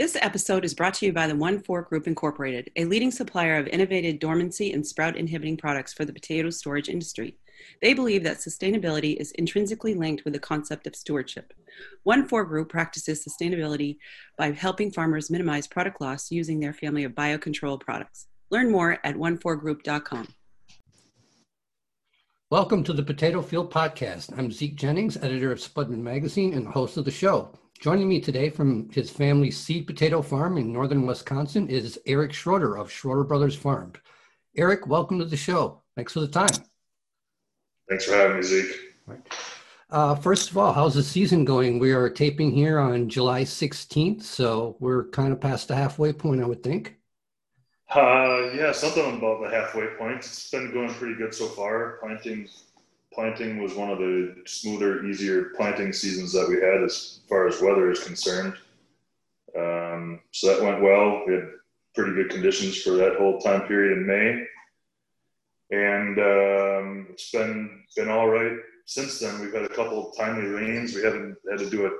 This episode is brought to you by the One Four Group Incorporated, a leading supplier of innovative dormancy and sprout inhibiting products for the potato storage industry. They believe that sustainability is intrinsically linked with the concept of stewardship. One Four Group practices sustainability by helping farmers minimize product loss using their family of biocontrol products. Learn more at onefourgroup.com. Welcome to the Potato Field Podcast. I'm Zeke Jennings, editor of Spudman Magazine and host of the show. Joining me today from his family's seed potato farm in northern Wisconsin is Eric Schroeder of Schroeder Brothers Farm. Eric, welcome to the show. Thanks for the time. Thanks for having me, Zeke. Right. Uh, first of all, how's the season going? We are taping here on July 16th, so we're kind of past the halfway point, I would think. Uh, yeah, something about the halfway point. It's been going pretty good so far. Planting planting was one of the smoother, easier planting seasons that we had as far as weather is concerned. Um, so that went well. We had pretty good conditions for that whole time period in May, and um, it's been been all right since then. We've had a couple of timely rains. We haven't had to do a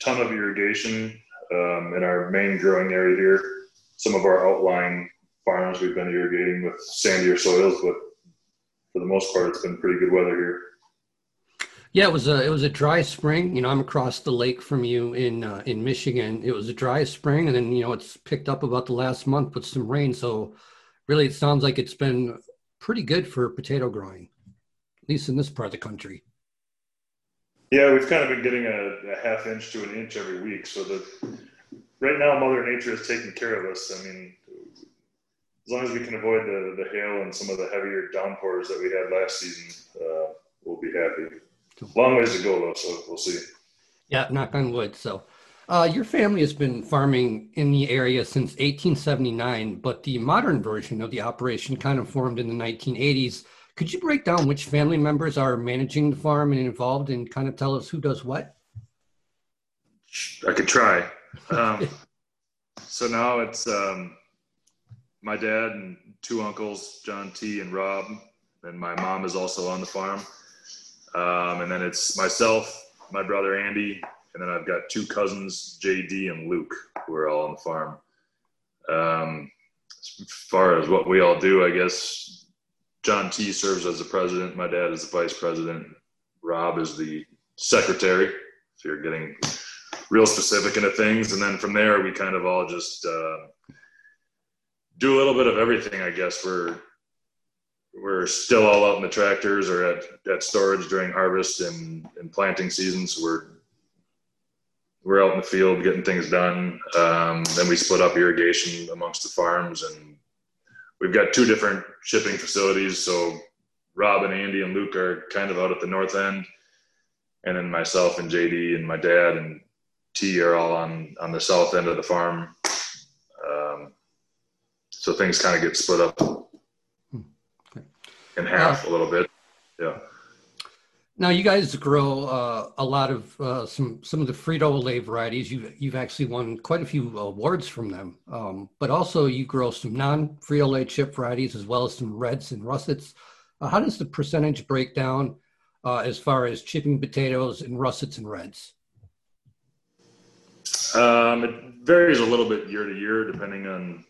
ton of irrigation um, in our main growing area here. Some of our outlying farms we've been irrigating with sandier soils, but for the most part, it's been pretty good weather here. Yeah, it was a it was a dry spring. You know, I'm across the lake from you in uh, in Michigan. It was a dry spring, and then you know it's picked up about the last month with some rain. So, really, it sounds like it's been pretty good for potato growing, at least in this part of the country. Yeah, we've kind of been getting a, a half inch to an inch every week. So that right now, Mother Nature is taking care of us. I mean, as long as we can avoid the, the hail and some of the heavier downpours that we had last season, uh, we'll be happy. Long ways to go though, so we'll see. Yeah, knock on wood. So, uh, your family has been farming in the area since 1879, but the modern version of the operation kind of formed in the 1980s. Could you break down which family members are managing the farm and involved, and kind of tell us who does what? I could try. Um, so now it's um, my dad and two uncles, John T and Rob, and my mom is also on the farm. Um, and then it's myself, my brother Andy, and then I've got two cousins, JD and Luke, who are all on the farm. Um, as far as what we all do, I guess John T serves as the president. My dad is the vice president. Rob is the secretary. If you're getting real specific into things, and then from there we kind of all just uh, do a little bit of everything. I guess we're we're still all out in the tractors or at, at storage during harvest and, and planting seasons. So we're we're out in the field getting things done. Um, then we split up irrigation amongst the farms, and we've got two different shipping facilities. So Rob and Andy and Luke are kind of out at the north end, and then myself and JD and my dad and T are all on on the south end of the farm. So things kind of get split up in half a little bit. Yeah. Now you guys grow uh, a lot of uh, some some of the Frito Lay varieties. You've you've actually won quite a few awards from them, um, but also you grow some non Frito Lay chip varieties as well as some reds and russets. Uh, how does the percentage break down uh, as far as chipping potatoes and russets and reds? Um, it varies a little bit year to year depending on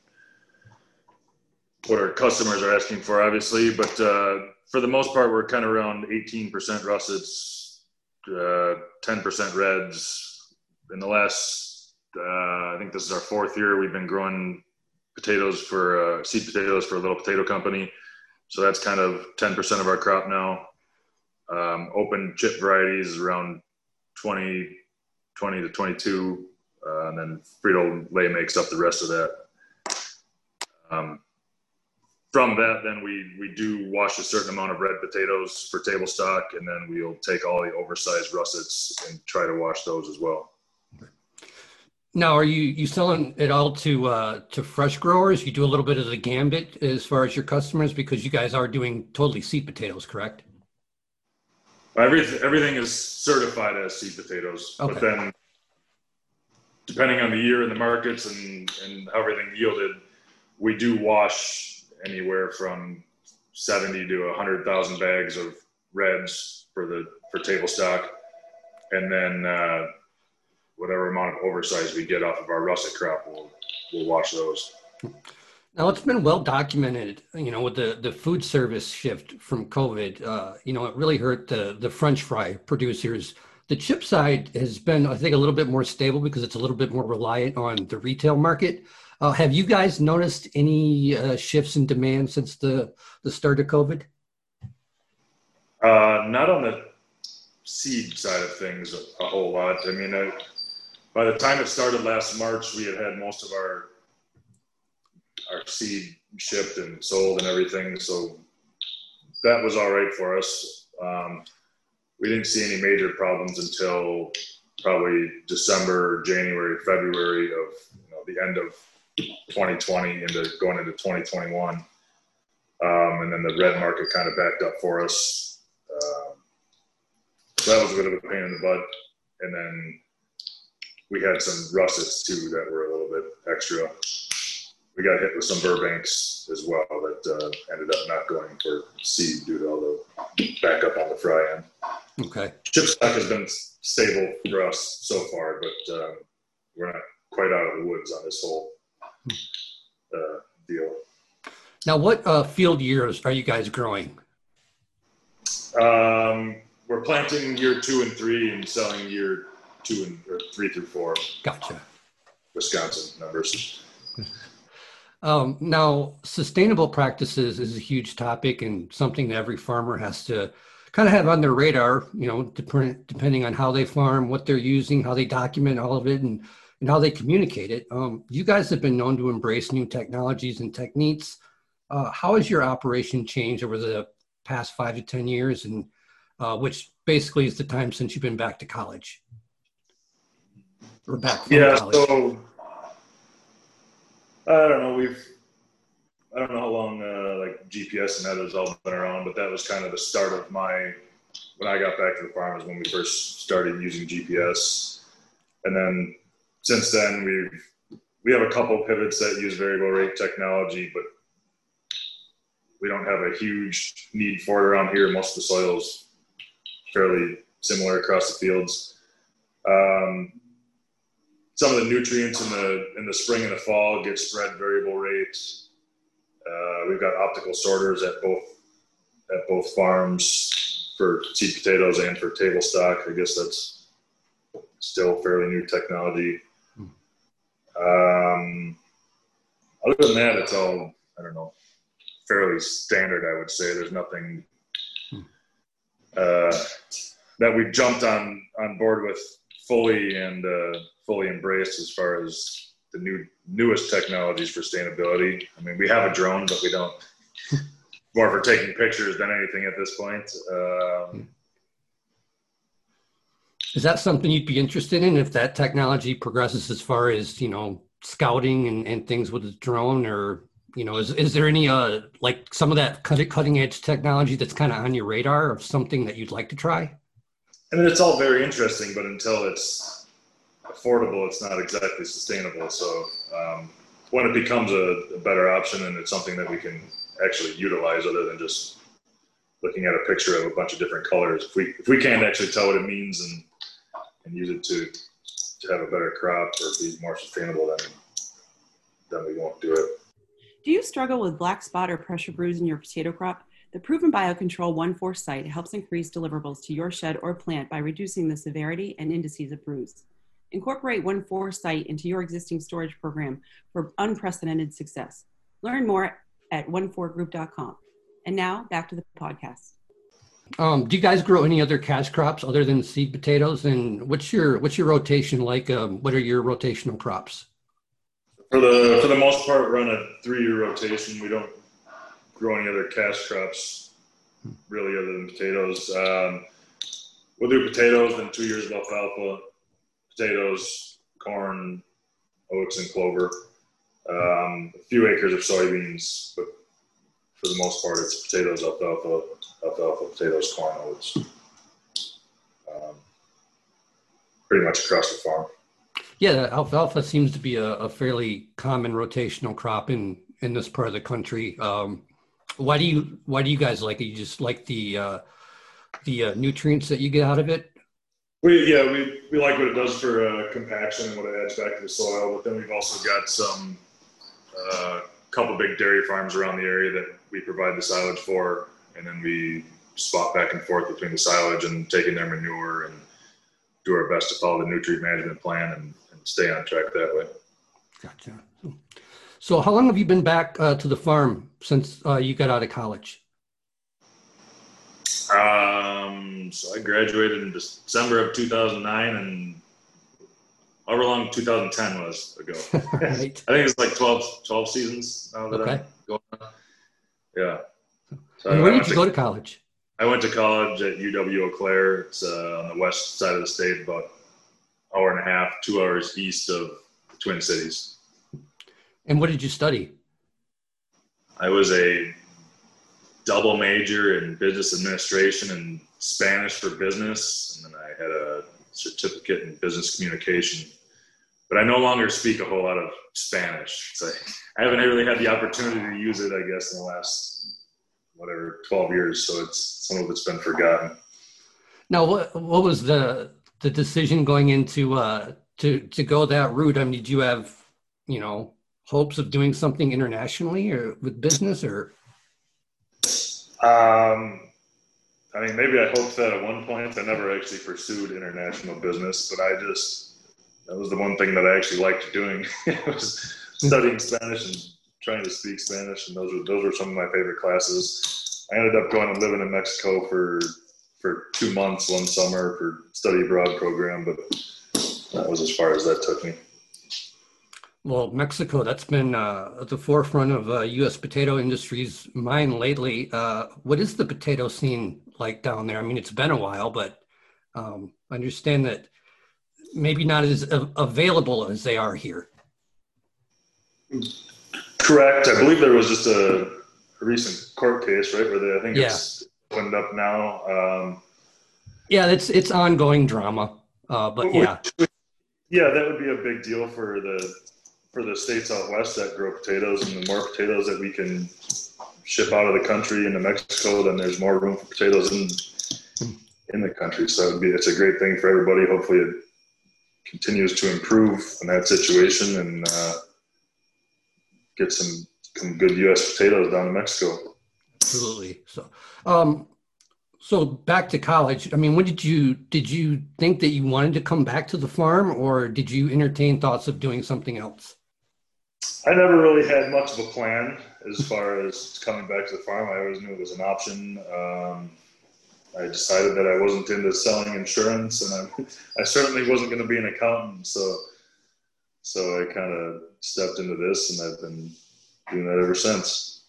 what our customers are asking for, obviously. But uh, for the most part, we're kind of around 18% russets, uh, 10% reds. In the last, uh, I think this is our fourth year, we've been growing potatoes for uh, seed potatoes for a little potato company. So that's kind of 10% of our crop now. Um, open chip varieties around 20, 20 to 22. Uh, and then Frito Lay makes up the rest of that. Um, from that, then we we do wash a certain amount of red potatoes for table stock, and then we'll take all the oversized russets and try to wash those as well. Now, are you you selling it all to uh, to fresh growers? You do a little bit of the gambit as far as your customers because you guys are doing totally seed potatoes, correct? Everything everything is certified as seed potatoes, okay. but then depending on the year and the markets and and how everything yielded, we do wash anywhere from 70 to 100,000 bags of reds for the for table stock, and then uh, whatever amount of oversize we get off of our russet crop, we'll we'll wash those. Now it's been well documented, you know, with the, the food service shift from COVID. Uh, you know, it really hurt the the French fry producers. The chip side has been, I think, a little bit more stable because it's a little bit more reliant on the retail market. Uh, have you guys noticed any uh, shifts in demand since the the start of COVID? Uh, not on the seed side of things a, a whole lot. I mean, I, by the time it started last March, we had had most of our our seed shipped and sold and everything. So that was all right for us. Um, we didn't see any major problems until probably December, January, February of you know, the end of 2020 into going into 2021. Um, and then the red market kind of backed up for us. Um, so that was a bit of a pain in the butt. And then we had some russets too that were a little bit extra we got hit with some Burbanks as well that uh, ended up not going for seed due to all the backup on the fry end. Okay. Chip stock has been stable for us so far, but uh, we're not quite out of the woods on this whole uh, deal. Now, what uh, field years are you guys growing? Um, we're planting year two and three and selling year two and or three through four. Gotcha. Wisconsin numbers. Um, now, sustainable practices is a huge topic and something that every farmer has to kind of have on their radar, you know, dep- depending on how they farm, what they're using, how they document all of it, and, and how they communicate it. Um, you guys have been known to embrace new technologies and techniques. Uh, how has your operation changed over the past five to 10 years, and uh, which basically is the time since you've been back to college? Or back yeah, college? so I don't know. We've I don't know how long uh, like GPS and that has all been around, but that was kind of the start of my when I got back to the farm is when we first started using GPS, and then since then we've we have a couple pivots that use variable rate technology, but we don't have a huge need for it around here. Most of the soils fairly similar across the fields. Um, some of the nutrients in the in the spring and the fall get spread variable rates. Uh, we've got optical sorters at both at both farms for seed potatoes and for table stock. I guess that's still fairly new technology. Um, other than that, it's all I don't know, fairly standard. I would say there's nothing uh, that we jumped on on board with fully and uh, fully embraced as far as the new newest technologies for sustainability. I mean, we have a drone, but we don't more for taking pictures than anything at this point. Um, is that something you'd be interested in if that technology progresses as far as you know scouting and, and things with the drone or you know is, is there any uh like some of that cutting cutting edge technology that's kind of on your radar of something that you'd like to try I mean, it's all very interesting, but until it's affordable, it's not exactly sustainable. So um, when it becomes a, a, better option and it's something that we can actually utilize, other than just looking at a picture of a bunch of different colors, if we if we can't actually tell what it means and and use it to to have a better crop or be more sustainable, then then we won't do it. Do you struggle with black spot or pressure bruise in your potato crop? The Proven Biocontrol 1,4SIGHT helps increase deliverables to your shed or plant by reducing the severity and indices of bruise. Incorporate 1,4SIGHT into your existing storage program for unprecedented success. Learn more at 14group.com. And now back to the podcast. Um, do you guys grow any other cash crops other than seed potatoes? And what's your what's your rotation like? Um, what are your rotational crops? For the for the most part, we're on a three year rotation. We don't grow any other cash crops really other than potatoes. Um, we'll do potatoes, then two years of alfalfa, potatoes, corn, oats, and clover. Um, a few acres of soybeans, but for the most part, it's potatoes, alfalfa, alfalfa, potatoes, corn, oats. Um, pretty much across the farm. Yeah, alfalfa seems to be a, a, fairly common rotational crop in in this part of the country. Um, why do you why do you guys like it? You just like the uh, the uh, nutrients that you get out of it? We yeah we, we like what it does for uh, compaction and what it adds back to the soil. But then we've also got some uh, couple big dairy farms around the area that we provide the silage for, and then we spot back and forth between the silage and taking their manure and do our best to follow the nutrient management plan and, and stay on track that way. Gotcha. So, how long have you been back uh, to the farm since uh, you got out of college? Um, so I graduated in December of 2009, and however long 2010 was ago. right. I think it's like 12, 12 seasons now that okay. I'm going on. Yeah. So and where did you to, go to college? I went to college at UW Eau Claire. It's uh, on the west side of the state, about hour and a half, two hours east of the Twin Cities. And what did you study? I was a double major in business administration and Spanish for business, and then I had a certificate in business communication. But I no longer speak a whole lot of Spanish. So I haven't really had the opportunity to use it, I guess, in the last whatever 12 years. So it's some of it's been forgotten. Now, what what was the the decision going into uh, to to go that route? I mean, did you have you know hopes of doing something internationally or with business or? Um, I mean, maybe I hoped that at one point. I never actually pursued international business, but I just that was the one thing that I actually liked doing was studying Spanish and trying to speak Spanish, and those were those were some of my favorite classes. I ended up going and living in Mexico for for two months one summer for study abroad program, but that was as far as that took me. Well, Mexico, that's been uh, at the forefront of uh, U.S. potato industry's mind lately. Uh, what is the potato scene like down there? I mean, it's been a while, but um, I understand that maybe not as available as they are here. Correct. I believe there was just a, recent court case, right, where they, I think yeah. it's opened up now. Um, yeah, it's it's ongoing drama, uh, but yeah. Yeah, that would be a big deal for the for the states out west that grow potatoes, and the more potatoes that we can ship out of the country into Mexico, then there's more room for potatoes in in the country. So it'd be it's a great thing for everybody. Hopefully, it continues to improve in that situation and uh, get some some good U.S. potatoes down to Mexico. Absolutely. So, um, so back to college. I mean, when did you did you think that you wanted to come back to the farm, or did you entertain thoughts of doing something else? I never really had much of a plan as far as coming back to the farm. I always knew it was an option. Um, I decided that I wasn't into selling insurance, and I, I certainly wasn't going to be an accountant. So, so I kind of stepped into this, and I've been doing that ever since.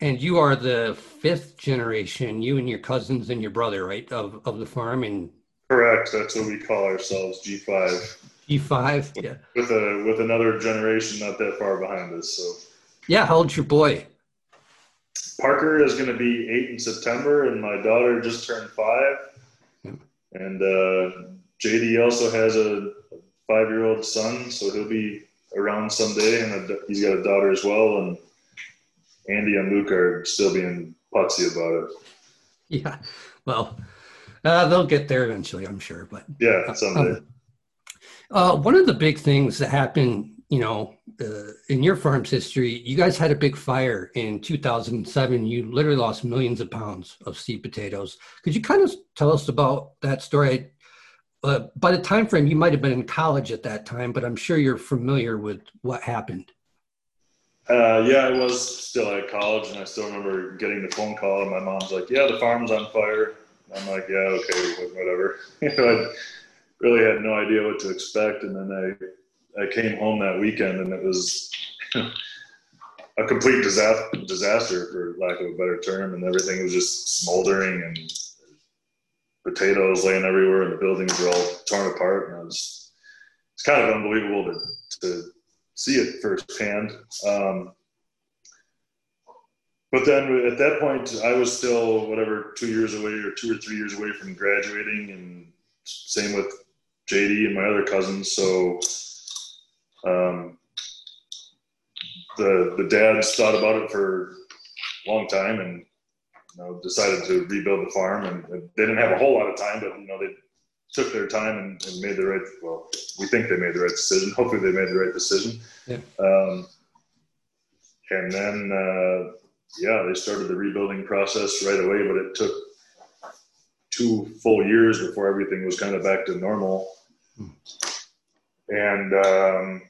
And you are the fifth generation, you and your cousins and your brother, right, of, of the farm. And correct, that's what we call ourselves, G five. G five, yeah. With a with another generation not that far behind us. So. Yeah, how old's your boy? Parker is going to be eight in September, and my daughter just turned five. And uh, JD also has a five-year-old son, so he'll be around someday, and a, he's got a daughter as well. And Andy and Luke are still being putsy about it. Yeah, well, uh, they'll get there eventually, I'm sure. But yeah, someday. Um, uh, one of the big things that happened, you know, uh, in your farm's history, you guys had a big fire in 2007. You literally lost millions of pounds of seed potatoes. Could you kind of tell us about that story? Uh, by the time frame, you might have been in college at that time, but I'm sure you're familiar with what happened. Uh, yeah, I was still at college, and I still remember getting the phone call, and my mom's like, "Yeah, the farm's on fire." I'm like, "Yeah, okay, whatever." really had no idea what to expect, and then I I came home that weekend and it was a complete disaster, disaster, for lack of a better term, and everything was just smoldering and potatoes laying everywhere, and the buildings were all torn apart. And it was it's kind of unbelievable to to see it firsthand. Um, but then at that point, I was still whatever two years away or two or three years away from graduating, and same with JD and my other cousins. So um, the the dads thought about it for a long time and you know, decided to rebuild the farm. And they didn't have a whole lot of time, but you know they took their time and, and, made the right. Well, we think they made the right decision. Hopefully, they made the right decision. Yeah. Um, and then, uh, yeah, they started the rebuilding process right away, but it took two full years before everything was kind of back to normal. Hmm. And um,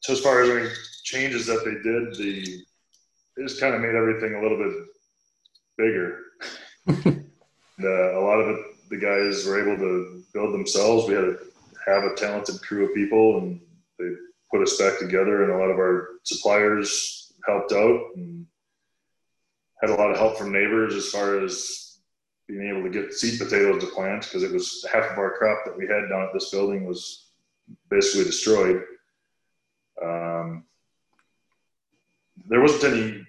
so, as far as any changes that they did, the they just kind of made everything a little bit bigger. uh, a lot of it, the guys were able to build themselves. We had to have a talented crew of people, and they put us back together. And a lot of our suppliers helped out, and had a lot of help from neighbors as far as being able to get seed potatoes to plant because it was half of our crop that we had down at this building was basically destroyed. Um, there wasn't any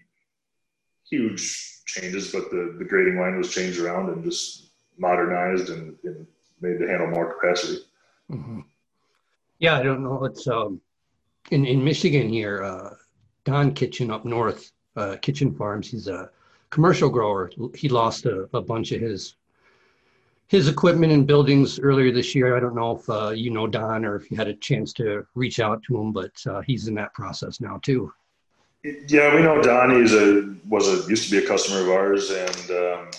huge changes, but the, the grading line was changed around and just modernized and, and made to handle more capacity. Mm-hmm. Yeah, I don't know. It's um, in in Michigan here. Uh, Don Kitchen up north, uh, Kitchen Farms. He's a commercial grower. He lost a, a bunch of his his equipment and buildings earlier this year. I don't know if uh, you know Don or if you had a chance to reach out to him, but uh, he's in that process now too. Yeah, we know Don. He's a was a used to be a customer of ours, and um,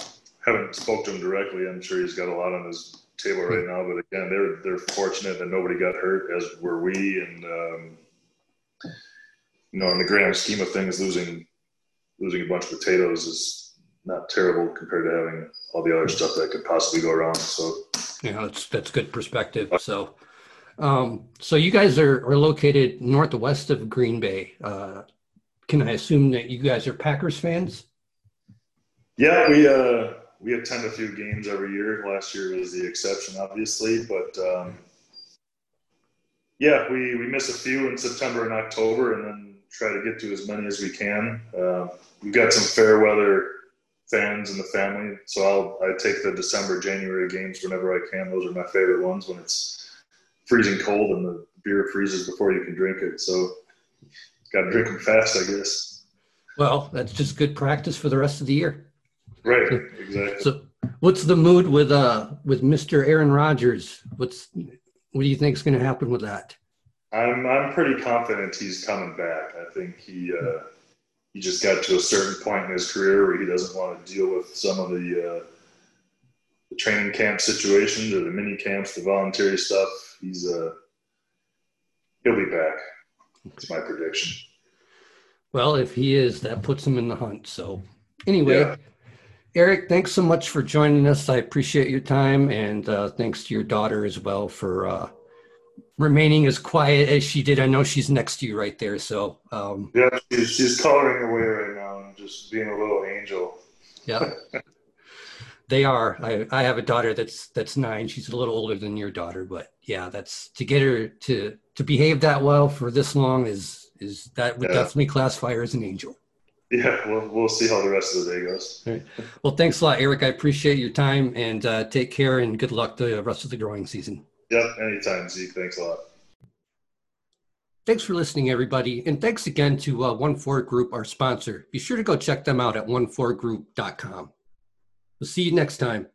haven't spoke to him directly. I'm sure he's got a lot on his table right now. But again, they're they're fortunate that nobody got hurt, as were we. And um, you know, in the grand scheme of things, losing losing a bunch of potatoes is not terrible compared to having all the other stuff that could possibly go wrong. So yeah, that's that's good perspective. So. Um, so you guys are, are located northwest of Green Bay. Uh, can I assume that you guys are Packers fans? Yeah, we uh, we attend a few games every year. Last year was the exception, obviously, but um, yeah, we we miss a few in September and October, and then try to get to as many as we can. Uh, we've got some fair weather fans in the family, so I'll I take the December January games whenever I can. Those are my favorite ones when it's freezing cold and the beer freezes before you can drink it. So got to drink them fast, I guess. Well, that's just good practice for the rest of the year. Right. Exactly. So, what's the mood with uh with Mr. Aaron Rodgers? What's what do you think is going to happen with that? I'm I'm pretty confident he's coming back. I think he uh, he just got to a certain point in his career where he doesn't want to deal with some of the uh, the training camp situations or the mini camps, the voluntary stuff. He's uh he'll be back. It's my prediction. Well, if he is, that puts him in the hunt. So, anyway, yeah. Eric, thanks so much for joining us. I appreciate your time, and uh, thanks to your daughter as well for uh, remaining as quiet as she did. I know she's next to you right there. So, um, yeah, she's, she's coloring away right now and just being a little angel. Yeah. they are. I, I have a daughter that's that's nine. She's a little older than your daughter, but yeah, that's to get her to to behave that well for this long is is that would yeah. definitely classify her as an angel. Yeah, we'll we'll see how the rest of the day goes. Right. Well, thanks a lot, Eric. I appreciate your time and uh, take care and good luck the rest of the growing season. Yep, anytime, Zeke. Thanks a lot. Thanks for listening, everybody. And thanks again to uh, One Four Group, our sponsor. Be sure to go check them out at onefourgroup.com. We'll see you next time.